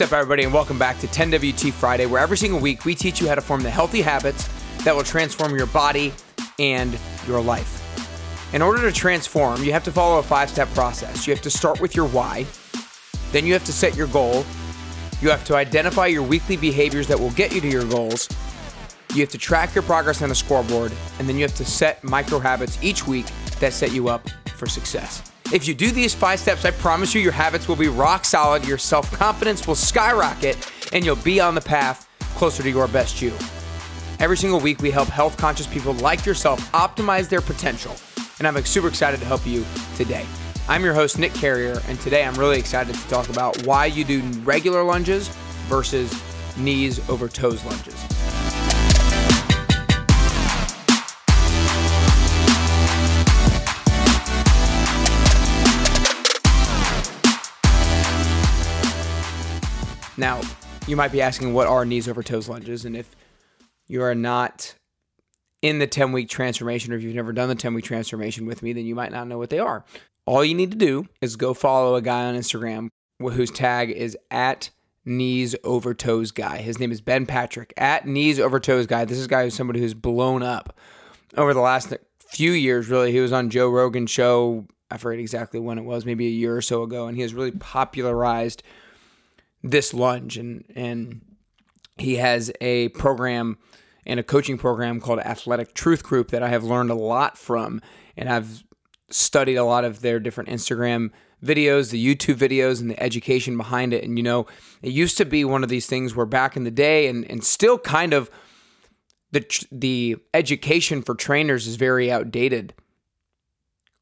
What's up, everybody, and welcome back to 10WT Friday, where every single week we teach you how to form the healthy habits that will transform your body and your life. In order to transform, you have to follow a five step process. You have to start with your why, then you have to set your goal, you have to identify your weekly behaviors that will get you to your goals, you have to track your progress on a scoreboard, and then you have to set micro habits each week that set you up for success. If you do these five steps, I promise you your habits will be rock solid, your self confidence will skyrocket, and you'll be on the path closer to your best you. Every single week, we help health conscious people like yourself optimize their potential, and I'm super excited to help you today. I'm your host, Nick Carrier, and today I'm really excited to talk about why you do regular lunges versus knees over toes lunges. Now, you might be asking what are knees over toes lunges, and if you are not in the 10 week transformation, or if you've never done the 10 week transformation with me, then you might not know what they are. All you need to do is go follow a guy on Instagram whose tag is at knees over toes guy. His name is Ben Patrick at knees over toes guy. This is a guy who's somebody who's blown up over the last few years. Really, he was on Joe Rogan's show. I forget exactly when it was, maybe a year or so ago, and he has really popularized this lunge and and he has a program and a coaching program called Athletic Truth Group that I have learned a lot from and I've studied a lot of their different Instagram videos, the YouTube videos and the education behind it. And you know it used to be one of these things where back in the day and and still kind of the the education for trainers is very outdated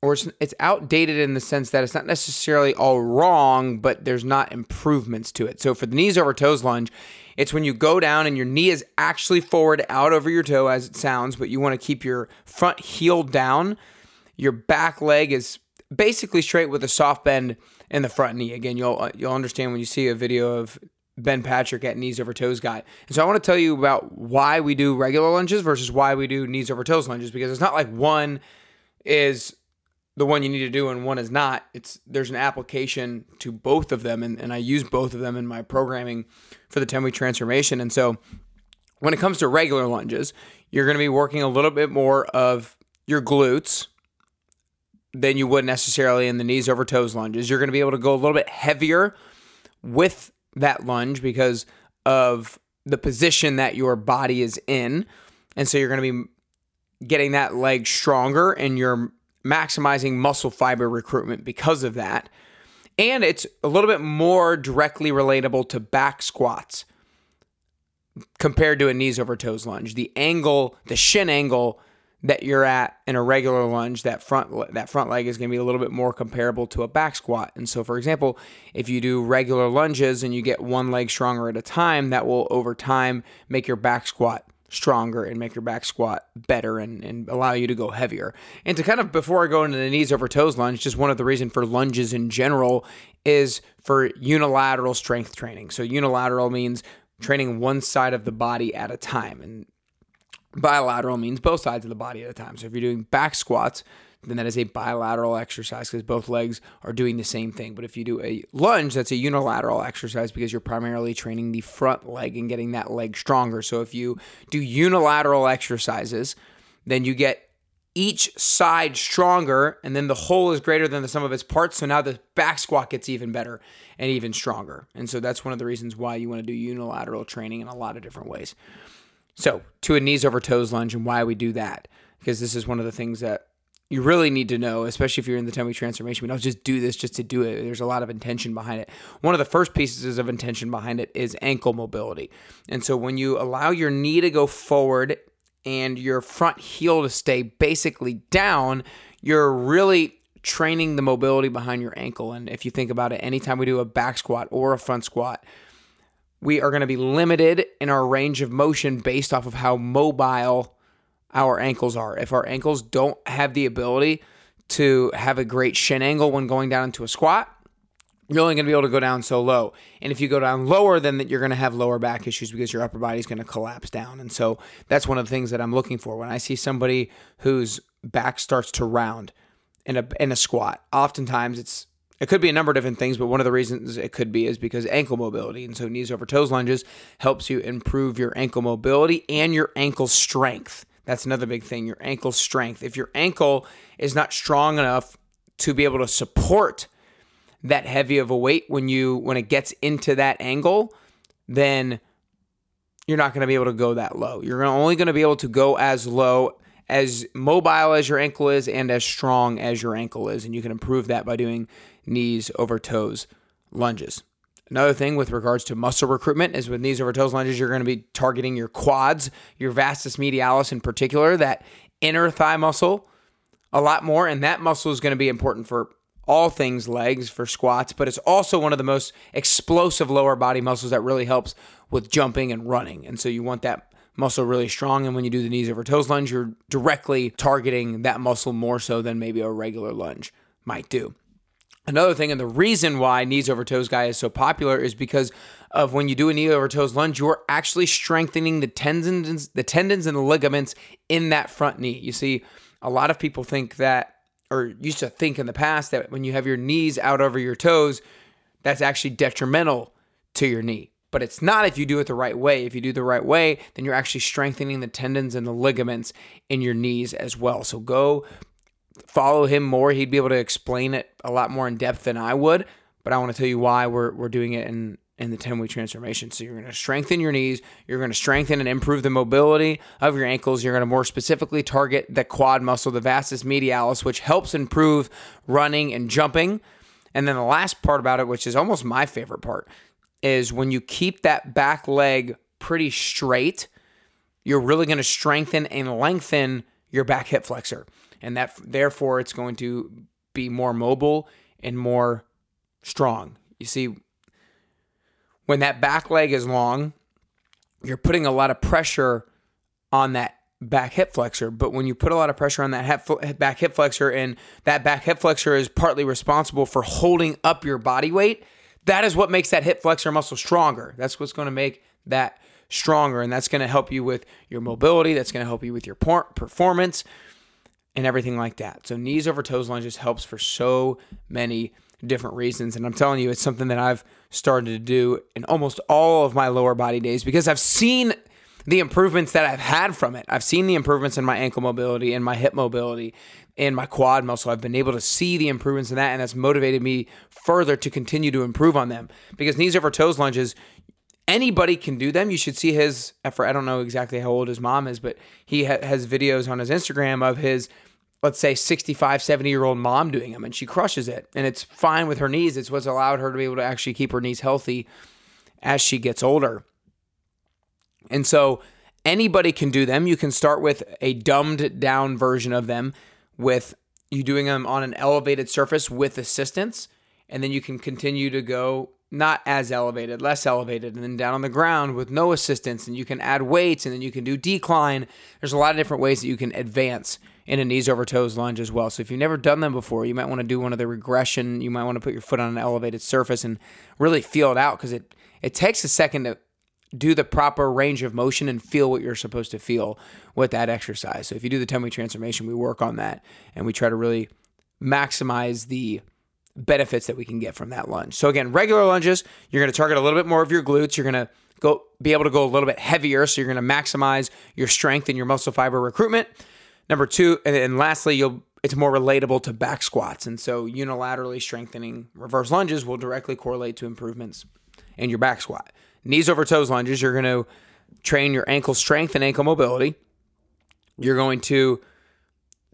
or it's, it's outdated in the sense that it's not necessarily all wrong, but there's not improvements to it. So for the knees over toes lunge, it's when you go down and your knee is actually forward out over your toe as it sounds, but you want to keep your front heel down. Your back leg is basically straight with a soft bend in the front knee. Again, you'll you'll understand when you see a video of Ben Patrick at knees over toes guy. And so I want to tell you about why we do regular lunges versus why we do knees over toes lunges because it's not like one is the one you need to do and one is not. It's there's an application to both of them, and, and I use both of them in my programming for the 10 week transformation. And so when it comes to regular lunges, you're going to be working a little bit more of your glutes than you would necessarily in the knees over toes lunges. You're going to be able to go a little bit heavier with that lunge because of the position that your body is in. And so you're going to be getting that leg stronger and your maximizing muscle fiber recruitment because of that. And it's a little bit more directly relatable to back squats compared to a knees over toes lunge. The angle, the shin angle that you're at in a regular lunge, that front that front leg is going to be a little bit more comparable to a back squat. And so for example, if you do regular lunges and you get one leg stronger at a time, that will over time make your back squat stronger and make your back squat better and, and allow you to go heavier. And to kind of before I go into the knees over toes lunge, just one of the reason for lunges in general is for unilateral strength training. So unilateral means training one side of the body at a time and bilateral means both sides of the body at a time. So if you're doing back squats, then that is a bilateral exercise because both legs are doing the same thing. But if you do a lunge, that's a unilateral exercise because you're primarily training the front leg and getting that leg stronger. So if you do unilateral exercises, then you get each side stronger, and then the whole is greater than the sum of its parts. So now the back squat gets even better and even stronger. And so that's one of the reasons why you want to do unilateral training in a lot of different ways. So, to a knees over toes lunge and why we do that, because this is one of the things that you really need to know, especially if you're in the 10 week transformation. We don't just do this just to do it. There's a lot of intention behind it. One of the first pieces of intention behind it is ankle mobility. And so when you allow your knee to go forward and your front heel to stay basically down, you're really training the mobility behind your ankle. And if you think about it, anytime we do a back squat or a front squat, we are going to be limited in our range of motion based off of how mobile our ankles are. If our ankles don't have the ability to have a great shin angle when going down into a squat, you're only going to be able to go down so low. And if you go down lower, then that you're going to have lower back issues because your upper body is going to collapse down. And so that's one of the things that I'm looking for when I see somebody whose back starts to round in a in a squat. Oftentimes it's It could be a number of different things, but one of the reasons it could be is because ankle mobility. And so knees over toes lunges helps you improve your ankle mobility and your ankle strength. That's another big thing, your ankle strength. If your ankle is not strong enough to be able to support that heavy of a weight when you when it gets into that angle, then you're not going to be able to go that low. You're only going to be able to go as low as mobile as your ankle is and as strong as your ankle is and you can improve that by doing knees over toes lunges. Another thing with regards to muscle recruitment is with knees over toes lunges, you're going to be targeting your quads, your vastus medialis in particular, that inner thigh muscle a lot more. And that muscle is going to be important for all things legs for squats, but it's also one of the most explosive lower body muscles that really helps with jumping and running. And so you want that muscle really strong. And when you do the knees over toes lunge, you're directly targeting that muscle more so than maybe a regular lunge might do. Another thing, and the reason why knees over toes guy is so popular is because of when you do a knee over toes lunge, you're actually strengthening the tendons, the tendons and the ligaments in that front knee. You see, a lot of people think that, or used to think in the past that when you have your knees out over your toes, that's actually detrimental to your knee. But it's not if you do it the right way. If you do the right way, then you're actually strengthening the tendons and the ligaments in your knees as well. So go follow him more. He'd be able to explain it a lot more in depth than I would. But I want to tell you why we're, we're doing it in, in the 10 week transformation. So you're going to strengthen your knees, you're going to strengthen and improve the mobility of your ankles. You're going to more specifically target the quad muscle, the vastus medialis, which helps improve running and jumping. And then the last part about it, which is almost my favorite part, is when you keep that back leg pretty straight, you're really going to strengthen and lengthen your back hip flexor and that therefore it's going to be more mobile and more strong. You see, when that back leg is long, you're putting a lot of pressure on that back hip flexor. But when you put a lot of pressure on that hip, back hip flexor, and that back hip flexor is partly responsible for holding up your body weight, that is what makes that hip flexor muscle stronger. That's what's going to make that stronger. And that's going to help you with your mobility. That's going to help you with your performance and everything like that. So knees over toes lunges helps for so many different reasons. And I'm telling you, it's something that I've started to do in almost all of my lower body days because I've seen the improvements that I've had from it. I've seen the improvements in my ankle mobility and my hip mobility and my quad muscle. I've been able to see the improvements in that, and that's motivated me further to continue to improve on them. Because knees over toes lunges, anybody can do them. You should see his effort. I don't know exactly how old his mom is, but he ha- has videos on his Instagram of his let's say 65 70 year old mom doing them and she crushes it and it's fine with her knees it's what's allowed her to be able to actually keep her knees healthy as she gets older and so anybody can do them you can start with a dumbed down version of them with you doing them on an elevated surface with assistance and then you can continue to go not as elevated, less elevated, and then down on the ground with no assistance. And you can add weights and then you can do decline. There's a lot of different ways that you can advance in a knees over toes lunge as well. So if you've never done them before, you might want to do one of the regression. You might want to put your foot on an elevated surface and really feel it out because it, it takes a second to do the proper range of motion and feel what you're supposed to feel with that exercise. So if you do the 10 week transformation, we work on that and we try to really maximize the benefits that we can get from that lunge. So again, regular lunges, you're going to target a little bit more of your glutes. You're going to go be able to go a little bit heavier, so you're going to maximize your strength and your muscle fiber recruitment. Number two, and, and lastly, you'll it's more relatable to back squats, and so unilaterally strengthening reverse lunges will directly correlate to improvements in your back squat. Knees over toes lunges, you're going to train your ankle strength and ankle mobility. You're going to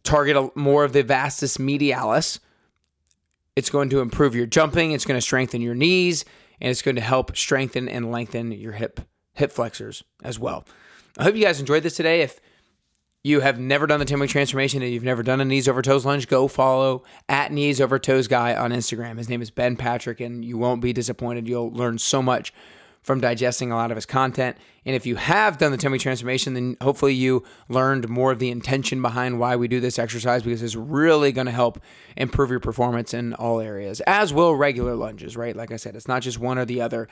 target a, more of the vastus medialis, it's going to improve your jumping, it's going to strengthen your knees, and it's going to help strengthen and lengthen your hip hip flexors as well. I hope you guys enjoyed this today. If you have never done the 10 week transformation and you've never done a knees over toes lunge, go follow at knees over toes guy on Instagram. His name is Ben Patrick, and you won't be disappointed. You'll learn so much from digesting a lot of his content. And if you have done the 10 week transformation, then hopefully you learned more of the intention behind why we do this exercise because it's really going to help improve your performance in all areas, as will regular lunges, right? Like I said, it's not just one or the other.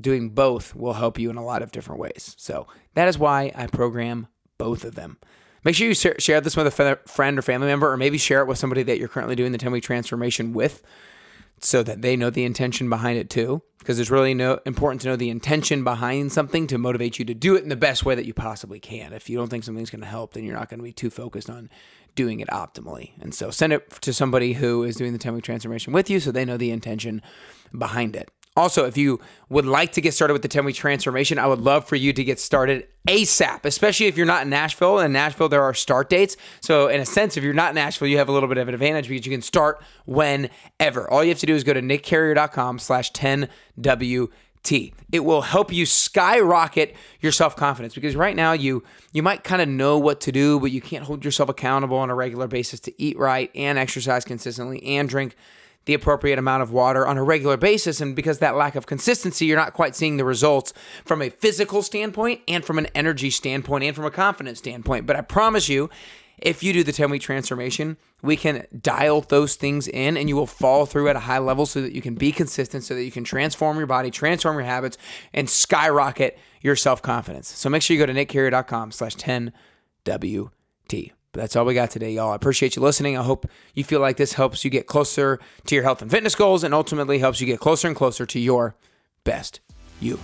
Doing both will help you in a lot of different ways. So that is why I program both of them. Make sure you share this with a friend or family member, or maybe share it with somebody that you're currently doing the 10 week transformation with so that they know the intention behind it too. Because it's really no, important to know the intention behind something to motivate you to do it in the best way that you possibly can. If you don't think something's going to help, then you're not going to be too focused on doing it optimally. And so send it to somebody who is doing the 10 week transformation with you so they know the intention behind it. Also, if you would like to get started with the 10 week transformation, I would love for you to get started ASAP, especially if you're not in Nashville. In Nashville, there are start dates. So, in a sense, if you're not in Nashville, you have a little bit of an advantage because you can start whenever. All you have to do is go to nickcarrier.com slash 10WT. it will help you skyrocket your self-confidence because right now you you might kind of know what to do, but you can't hold yourself accountable on a regular basis to eat right and exercise consistently and drink the appropriate amount of water on a regular basis. And because that lack of consistency, you're not quite seeing the results from a physical standpoint and from an energy standpoint and from a confidence standpoint. But I promise you, if you do the 10 week transformation, we can dial those things in and you will fall through at a high level so that you can be consistent, so that you can transform your body, transform your habits, and skyrocket your self confidence. So make sure you go to nickcarrier.com slash 10WT. But that's all we got today, y'all. I appreciate you listening. I hope you feel like this helps you get closer to your health and fitness goals and ultimately helps you get closer and closer to your best you.